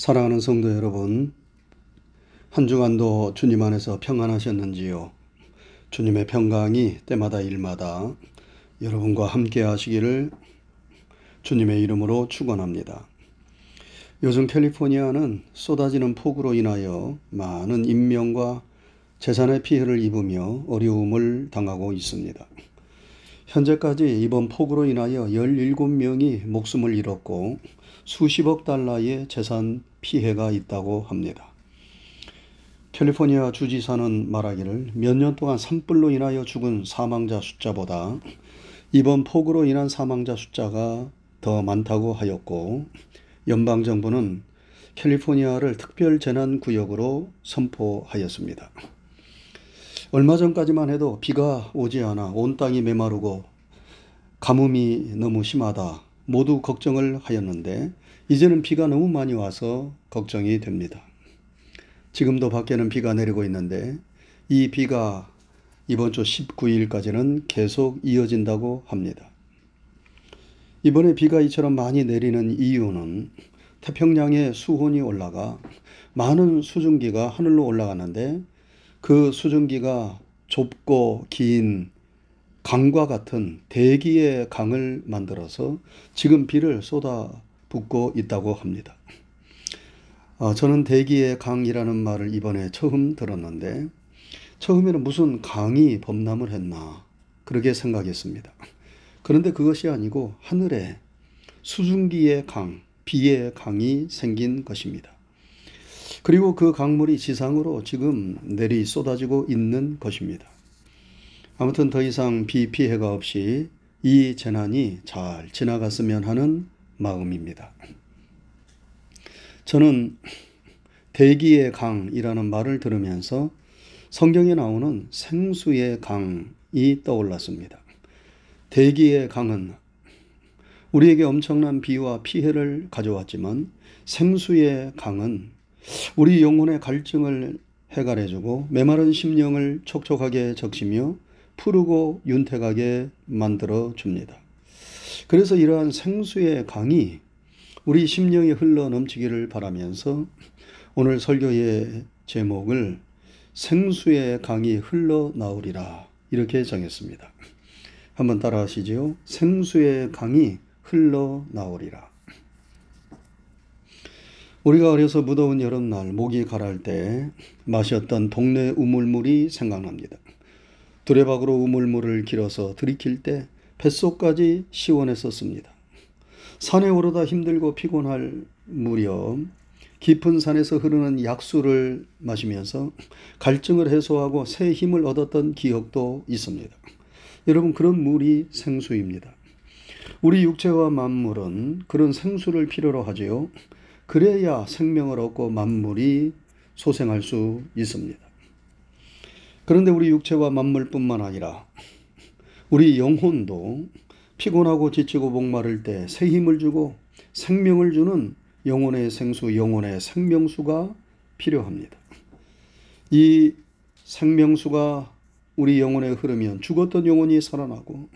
사랑하는 성도 여러분, 한 주간도 주님 안에서 평안하셨는지요? 주님의 평강이 때마다 일마다 여러분과 함께 하시기를 주님의 이름으로 축원합니다. 요즘 캘리포니아는 쏟아지는 폭우로 인하여 많은 인명과 재산의 피해를 입으며 어려움을 당하고 있습니다. 현재까지 이번 폭우로 인하여 17명이 목숨을 잃었고 수십억 달러의 재산 피해가 있다고 합니다. 캘리포니아 주지사는 말하기를 몇 년 동안 산불로 인하여 죽은 사망자 숫자보다 이번 폭우로 인한 사망자 숫자가 더 많다고 하였고 연방 정부는 캘리포니아를 특별 재난 구역으로 선포하였습니다. 얼마 전까지만 해도 비가 오지 않아 온 땅이 메마르고 가뭄이 너무 심하다. 모두 걱정을 하였는데 이제는 비가 너무 많이 와서 걱정이 됩니다. 지금도 밖에는 비가 내리고 있는데 이 비가 이번 주 19일까지는 계속 이어진다고 합니다. 이번에 비가 이처럼 많이 내리는 이유는 태평양에 수온이 올라가 많은 수증기가 하늘로 올라가는데 그 수증기가 좁고 긴 강과 같은 대기의 강을 만들어서 지금 비를 쏟아 붓고 있다고 합니다. 어, 저는 대기의 강이라는 말을 이번에 처음 들었는데 처음에는 무슨 강이 범람을 했나 그렇게 생각했습니다. 그런데 그것이 아니고 하늘에 수증기의 강, 비의 강이 생긴 것입니다. 그리고 그 강물이 지상으로 지금 내리 쏟아지고 있는 것입니다. 아무튼 더 이상 비 피해가 없이 이 재난이 잘 지나갔으면 하는 마음입니다. 저는 대기의 강이라는 말을 들으면서 성경에 나오는 생수의 강이 떠올랐습니다. 대기의 강은 우리에게 엄청난 비와 피해를 가져왔지만 생수의 강은 우리 영혼의 갈증을 해갈해주고 메마른 심령을 촉촉하게 적시며 푸르고 윤택하게 만들어 줍니다. 그래서 이러한 생수의 강이 우리 심령에 흘러 넘치기를 바라면서 오늘 설교의 제목을 생수의 강이 흘러 나오리라 이렇게 정했습니다. 한번 따라 하시지요. 생수의 강이 흘러 나오리라. 우리가 어려서 무더운 여름날 목이 가랄 때 마셨던 동네 우물물이 생각납니다. 두레박으로 우물물을 길어서 들이킬 때 뱃속까지 시원했었습니다. 산에 오르다 힘들고 피곤할 무렵 깊은 산에서 흐르는 약수를 마시면서 갈증을 해소하고 새 힘을 얻었던 기억도 있습니다. 여러분 그런 물이 생수입니다. 우리 육체와 만물은 그런 생수를 필요로 하지요. 그래야 생명을 얻고 만물이 소생할 수 있습니다. 그런데 우리 육체와 만물뿐만 아니라 우리 영혼도 피곤하고 지치고 목마를 때 새 힘을 주고 생명을 주는 영혼의 생수, 영혼의 생명수가 필요합니다. 이 생명수가 우리 영혼에 흐르면 죽었던 영혼이 살아나고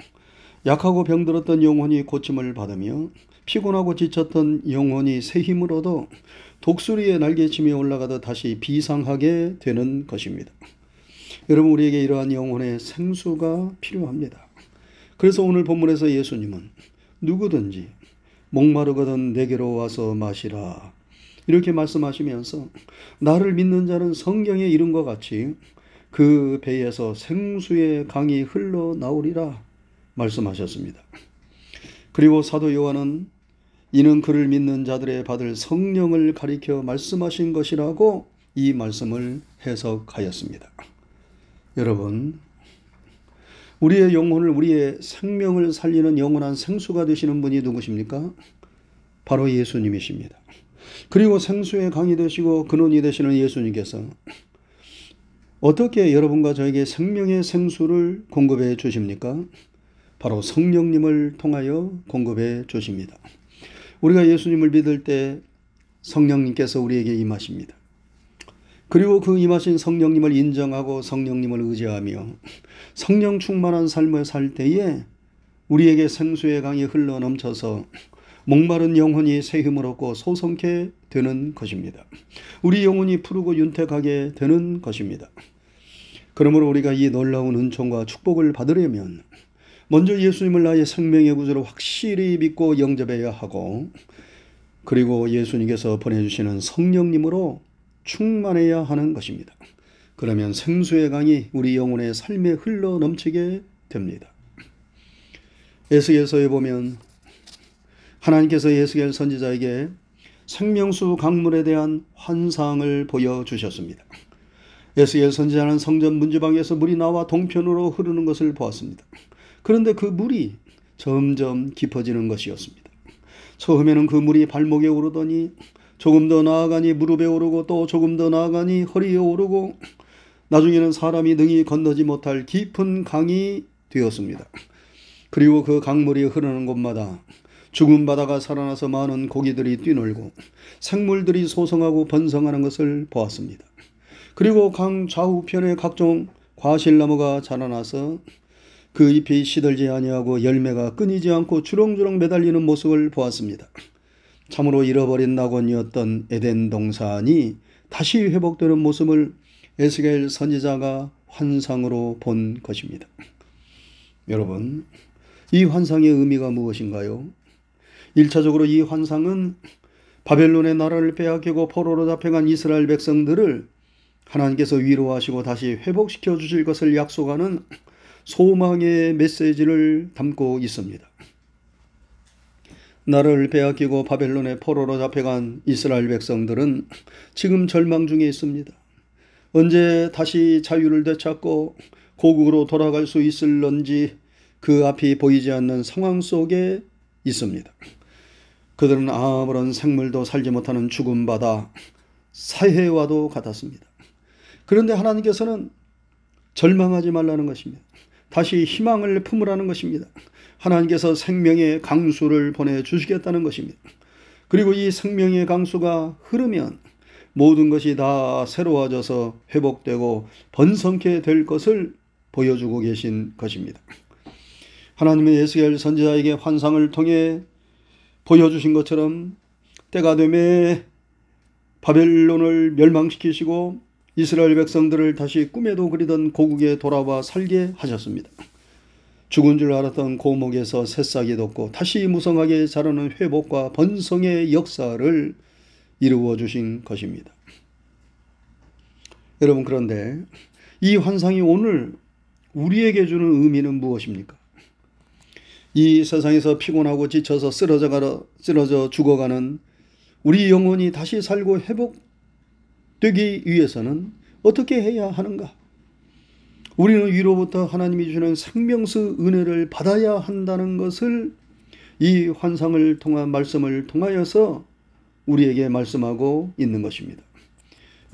약하고 병들었던 영혼이 고침을 받으며 피곤하고 지쳤던 영혼이 새 힘을 얻어 독수리의 날개치며 올라가다 다시 비상하게 되는 것입니다. 여러분 우리에게 이러한 영혼의 생수가 필요합니다. 그래서 오늘 본문에서 예수님은 누구든지 목마르거든 내게로 와서 마시라 이렇게 말씀하시면서 나를 믿는 자는 성경에 이른 것 같이 그 배에서 생수의 강이 흘러 나오리라 말씀하셨습니다. 그리고 사도 요한은 이는 그를 믿는 자들의 받을 성령을 가리켜 말씀하신 것이라고 이 말씀을 해석하였습니다. 여러분, 우리의 영혼을, 우리의 생명을 살리는 영원한 생수가 되시는 분이 누구십니까? 바로 예수님이십니다. 그리고 생수의 강이 되시고 근원이 되시는 예수님께서 어떻게 여러분과 저에게 생명의 생수를 공급해 주십니까? 바로 성령님을 통하여 공급해 주십니다. 우리가 예수님을 믿을 때 성령님께서 우리에게 임하십니다. 그리고 그 임하신 성령님을 인정하고 성령님을 의지하며 성령 충만한 삶을 살 때에 우리에게 생수의 강이 흘러 넘쳐서 목마른 영혼이 새 힘을 얻고 소성케 되는 것입니다. 우리 영혼이 푸르고 윤택하게 되는 것입니다. 그러므로 우리가 이 놀라운 은총과 축복을 받으려면 먼저 예수님을 나의 생명의 구주로 확실히 믿고 영접해야 하고 그리고 예수님께서 보내주시는 성령님으로 충만해야 하는 것입니다. 그러면 생수의 강이 우리 영혼의 삶에 흘러 넘치게 됩니다. 에스겔서에 보면 하나님께서 예스겔 선지자에게 생명수 강물에 대한 환상을 보여 주셨습니다. 에스겔 선지자는 성전 문지방에서 물이 나와 동편으로 흐르는 것을 보았습니다. 그런데 그 물이 점점 깊어지는 것이었습니다. 처음에는 그 물이 발목에 오르더니 조금 더 나아가니 무릎에 오르고 또 조금 더 나아가니 허리에 오르고 나중에는 사람이 능히 건너지 못할 깊은 강이 되었습니다. 그리고 그 강물이 흐르는 곳마다 죽은 바다가 살아나서 많은 고기들이 뛰놀고 생물들이 소성하고 번성하는 것을 보았습니다. 그리고 강 좌우편에 각종 과실나무가 자라나서 그 잎이 시들지 아니하고 열매가 끊이지 않고 주렁주렁 매달리는 모습을 보았습니다. 참으로 잃어버린 낙원이었던 에덴 동산이 다시 회복되는 모습을 에스겔 선지자가 환상으로 본 것입니다. 여러분, 이 환상의 의미가 무엇인가요? 1차적으로 이 환상은 바벨론의 나라를 빼앗기고 포로로 잡혀간 이스라엘 백성들을 하나님께서 위로하시고 다시 회복시켜 주실 것을 약속하는 소망의 메시지를 담고 있습니다. 나를 빼앗기고 바벨론의 포로로 잡혀간 이스라엘 백성들은 지금 절망 중에 있습니다. 언제 다시 자유를 되찾고 고국으로 돌아갈 수 있을런지 그 앞이 보이지 않는 상황 속에 있습니다. 그들은 아무런 생물도 살지 못하는 죽음 바다 사해와도 같았습니다. 그런데 하나님께서는 절망하지 말라는 것입니다. 다시 희망을 품으라는 것입니다. 하나님께서 생명의 강수를 보내주시겠다는 것입니다. 그리고 이 생명의 강수가 흐르면 모든 것이 다 새로워져서 회복되고 번성케 될 것을 보여주고 계신 것입니다. 하나님의 예수겔 선지자에게 환상을 통해 보여주신 것처럼 때가 되매 바벨론을 멸망시키시고 이스라엘 백성들을 다시 꿈에도 그리던 고국에 돌아와 살게 하셨습니다. 죽은 줄 알았던 고목에서 새싹이 돋고 다시 무성하게 자라는 회복과 번성의 역사를 이루어 주신 것입니다. 여러분 그런데 이 환상이 오늘 우리에게 주는 의미는 무엇입니까? 이 세상에서 피곤하고 지쳐서 쓰러져 가 쓰러져 죽어가는 우리 영혼이 다시 살고 회복 되기 위해서는 어떻게 해야 하는가? 우리는 위로부터 하나님이 주는 생명수 은혜를 받아야 한다는 것을 이 환상을 통한 말씀을 통하여서 우리에게 말씀하고 있는 것입니다.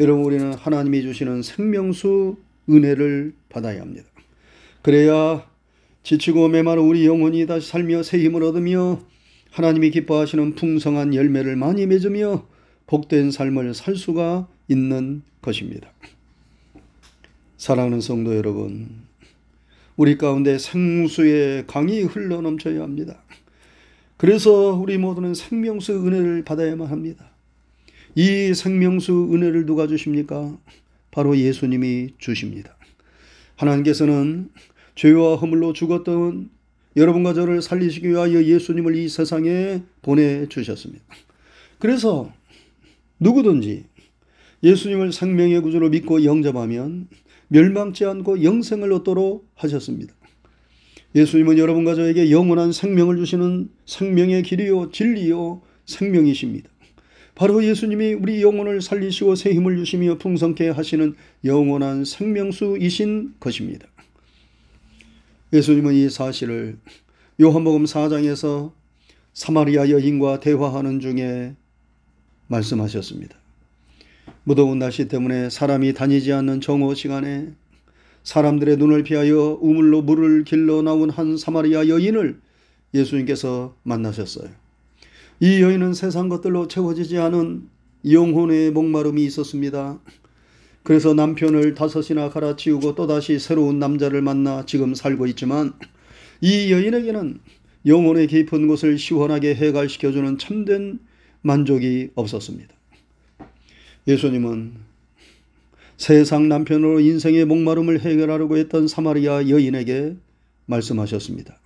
여러분, 우리는 하나님이 주시는 생명수 은혜를 받아야 합니다. 그래야 지치고 메마른 우리 영혼이 다시 살며 새 힘을 얻으며 하나님이 기뻐하시는 풍성한 열매를 많이 맺으며 복된 삶을 살 수가 있는 것입니다. 사랑하는 성도 여러분, 우리 가운데 생수의 강이 흘러 넘쳐야 합니다. 그래서 우리 모두는 생명수 은혜를 받아야만 합니다. 이 생명수 은혜를 누가 주십니까? 바로 예수님이 주십니다. 하나님께서는 죄와 허물로 죽었던 여러분과 저를 살리시기 위하여 예수님을 이 세상에 보내주셨습니다. 그래서 누구든지 예수님을 생명의 구주로 믿고 영접하면 멸망치 않고 영생을 얻도록 하셨습니다. 예수님은 여러분과 저에게 영원한 생명을 주시는 생명의 길이요 진리요 생명이십니다. 바로 예수님이 우리 영혼을 살리시고 새 힘을 주시며 풍성케 하시는 영원한 생명수이신 것입니다. 예수님은 이 사실을 요한복음 4장에서 사마리아 여인과 대화하는 중에 말씀하셨습니다. 무더운 날씨 때문에 사람이 다니지 않는 정오 시간에 사람들의 눈을 피하여 우물로 물을 길러 나온 한 사마리아 여인을 예수님께서 만나셨어요. 이 여인은 세상 것들로 채워지지 않은 영혼의 목마름이 있었습니다. 그래서 남편을 다섯이나 갈아치우고 또다시 새로운 남자를 만나 지금 살고 있지만 이 여인에게는 영혼의 깊은 곳을 시원하게 해갈시켜주는 참된 만족이 없었습니다. 예수님은 세상 남편으로 인생의 목마름을 해결하려고 했던 사마리아 여인에게 말씀하셨습니다.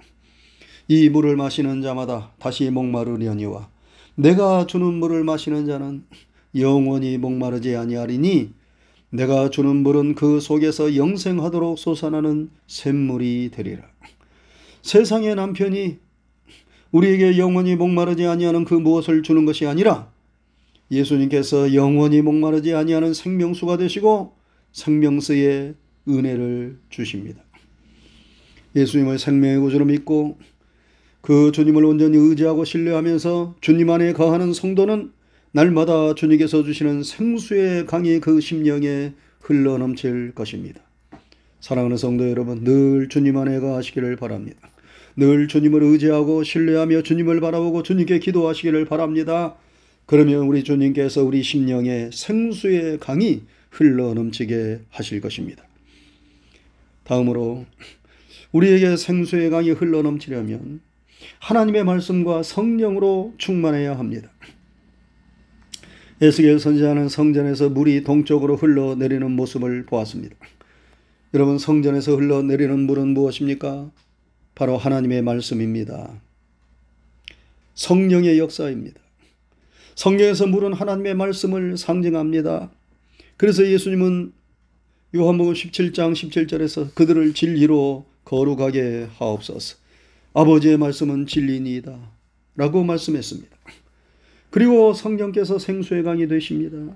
이 물을 마시는 자마다 다시 목마르려니와 내가 주는 물을 마시는 자는 영원히 목마르지 아니하리니 내가 주는 물은 그 속에서 영생하도록 솟아나는 샘물이 되리라. 세상의 남편이 우리에게 영원히 목마르지 아니하는 그 무엇을 주는 것이 아니라 예수님께서 영원히 목마르지 아니하는 생명수가 되시고 생명수의 은혜를 주십니다. 예수님을 생명의 구주로 믿고 그 주님을 온전히 의지하고 신뢰하면서 주님 안에 거하는 성도는 날마다 주님께서 주시는 생수의 강이 그 심령에 흘러 넘칠 것입니다. 사랑하는 성도 여러분, 늘 주님 안에 거하시기를 바랍니다. 늘 주님을 의지하고 신뢰하며 주님을 바라보고 주님께 기도하시기를 바랍니다. 그러면 우리 주님께서 우리 심령에 생수의 강이 흘러 넘치게 하실 것입니다. 다음으로 우리에게 생수의 강이 흘러 넘치려면 하나님의 말씀과 성령으로 충만해야 합니다. 에스겔 선지자는 성전에서 물이 동쪽으로 흘러 내리는 모습을 보았습니다. 여러분 성전에서 흘러 내리는 물은 무엇입니까? 바로 하나님의 말씀입니다. 성령의 역사입니다. 성경에서 물은 하나님의 말씀을 상징합니다. 그래서 예수님은 요한복음 17장 17절에서 그들을 진리로 거룩하게 하옵소서. 아버지의 말씀은 진리니이다. 라고 말씀했습니다. 그리고 성령께서 생수의 강이 되십니다.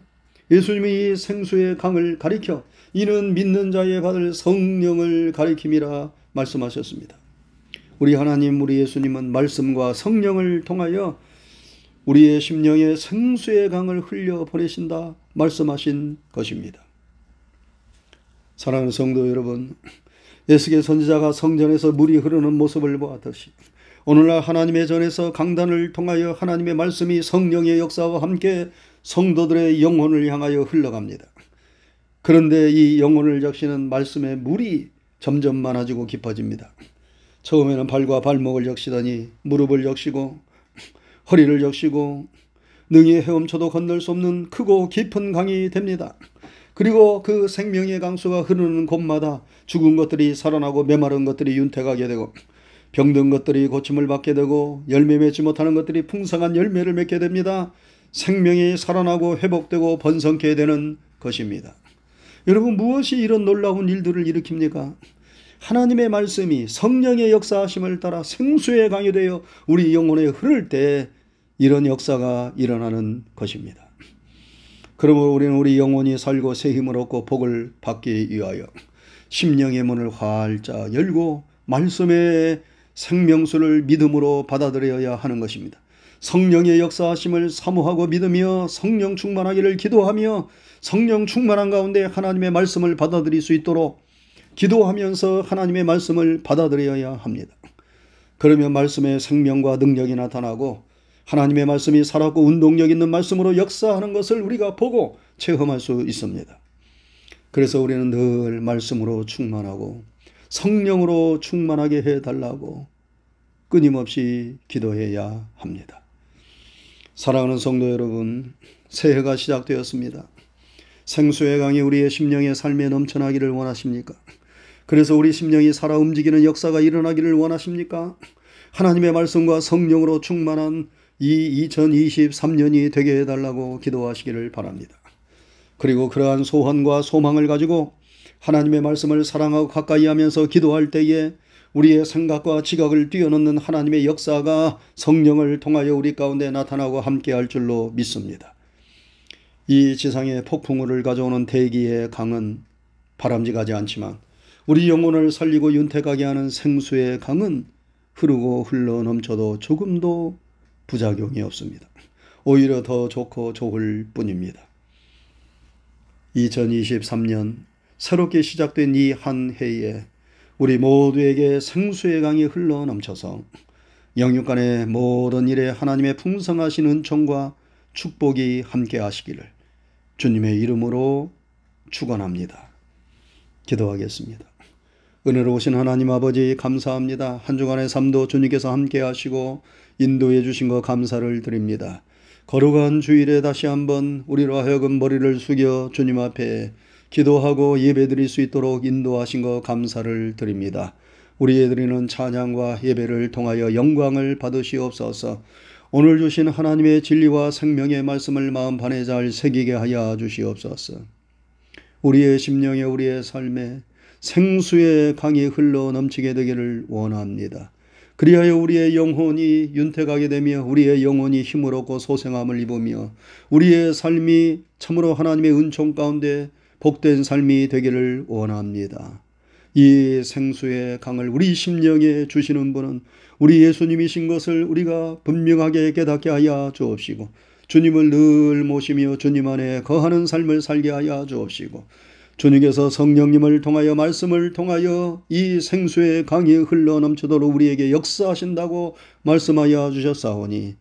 예수님이 이 생수의 강을 가리켜 이는 믿는 자의 받을 성령을 가리킴이라 말씀하셨습니다. 우리 하나님, 우리 예수님은 말씀과 성령을 통하여 우리의 심령에 생수의 강을 흘려 보내신다 말씀하신 것입니다. 사랑하는 성도 여러분, 에스겔 선지자가 성전에서 물이 흐르는 모습을 보았듯이 오늘날 하나님의 전에서 강단을 통하여 하나님의 말씀이 성령의 역사와 함께 성도들의 영혼을 향하여 흘러갑니다. 그런데 이 영혼을 적시는 말씀의 물이 점점 많아지고 깊어집니다. 처음에는 발과 발목을 적시더니 무릎을 적시고 허리를 적시고 능히 헤엄쳐도 건널 수 없는 크고 깊은 강이 됩니다. 그리고 그 생명의 강수가 흐르는 곳마다 죽은 것들이 살아나고 메마른 것들이 윤택하게 되고 병든 것들이 고침을 받게 되고 열매 맺지 못하는 것들이 풍성한 열매를 맺게 됩니다. 생명이 살아나고 회복되고 번성케 되는 것입니다. 여러분 무엇이 이런 놀라운 일들을 일으킵니까? 하나님의 말씀이 성령의 역사하심을 따라 생수의 강이 되어 우리 영혼에 흐를 때 이런 역사가 일어나는 것입니다. 그러므로 우리는 우리 영혼이 살고 새 힘을 얻고 복을 받기 위하여 심령의 문을 활짝 열고 말씀의 생명수를 믿음으로 받아들여야 하는 것입니다. 성령의 역사하심을 사모하고 믿으며 성령 충만하기를 기도하며 성령 충만한 가운데 하나님의 말씀을 받아들일 수 있도록 기도하면서 하나님의 말씀을 받아들여야 합니다. 그러면 말씀의 생명과 능력이 나타나고 하나님의 말씀이 살았고 운동력 있는 말씀으로 역사하는 것을 우리가 보고 체험할 수 있습니다. 그래서 우리는 늘 말씀으로 충만하고 성령으로 충만하게 해달라고 끊임없이 기도해야 합니다. 사랑하는 성도 여러분, 새해가 시작되었습니다. 생수의 강이 우리의 심령의 삶에 넘쳐나기를 원하십니까? 그래서 우리 심령이 살아 움직이는 역사가 일어나기를 원하십니까? 하나님의 말씀과 성령으로 충만한 이 2023년이 되게 해달라고 기도하시기를 바랍니다. 그리고 그러한 소원과 소망을 가지고 하나님의 말씀을 사랑하고 가까이 하면서 기도할 때에 우리의 생각과 지각을 뛰어넘는 하나님의 역사가 성령을 통하여 우리 가운데 나타나고 함께 할 줄로 믿습니다. 이 지상에 폭풍우를 가져오는 대기의 강은 바람직하지 않지만 우리 영혼을 살리고 윤택하게 하는 생수의 강은 흐르고 흘러 넘쳐도 조금도 부작용이 없습니다. 오히려 더 좋고 좋을 뿐입니다. 2023년 새롭게 시작된 이 한 해에 우리 모두에게 생수의 강이 흘러 넘쳐서 영육간의 모든 일에 하나님의 풍성하신 은총과 축복이 함께 하시기를 주님의 이름으로 축원합니다. 기도하겠습니다. 은혜로우신 하나님 아버지 감사합니다. 한 주간의 삶도 주님께서 함께 하시고 인도해 주신 것 감사를 드립니다. 거룩한 주일에 다시 한번 우리로 하여금 머리를 숙여 주님 앞에 기도하고 예배드릴 수 있도록 인도하신 것 감사를 드립니다. 우리의 드리는 찬양과 예배를 통하여 영광을 받으시옵소서. 오늘 주신 하나님의 진리와 생명의 말씀을 마음 반에 잘 새기게 하여 주시옵소서. 우리의 심령에 우리의 삶에 생수의 강이 흘러 넘치게 되기를 원합니다. 그리하여 우리의 영혼이 윤택하게 되며 우리의 영혼이 힘을 얻고 소생함을 입으며 우리의 삶이 참으로 하나님의 은총 가운데 복된 삶이 되기를 원합니다. 이 생수의 강을 우리 심령에 주시는 분은 우리 예수님이신 것을 우리가 분명하게 깨닫게 하여 주옵시고 주님을 늘 모시며 주님 안에 거하는 삶을 살게 하여 주옵시고 주님께서 성령님을 통하여 말씀을 통하여 이 생수의 강이 흘러 넘치도록 우리에게 역사하신다고 말씀하여 주셨사오니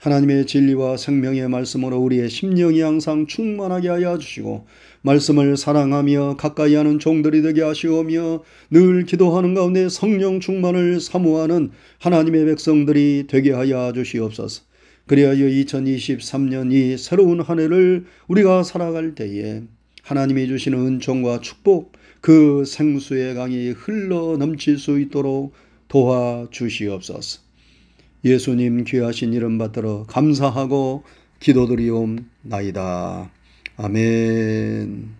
하나님의 진리와 생명의 말씀으로 우리의 심령이 항상 충만하게 하여 주시고 말씀을 사랑하며 가까이 하는 종들이 되게 하시오며 늘 기도하는 가운데 성령 충만을 사모하는 하나님의 백성들이 되게 하여 주시옵소서. 그리하여 2023년 이 새로운 한 해를 우리가 살아갈 때에 하나님이 주시는 은총과 축복 그 생수의 강이 흘러 넘칠 수 있도록 도와 주시옵소서. 예수님 귀하신 이름 받들어 감사하고 기도드리옵나이다. 아멘.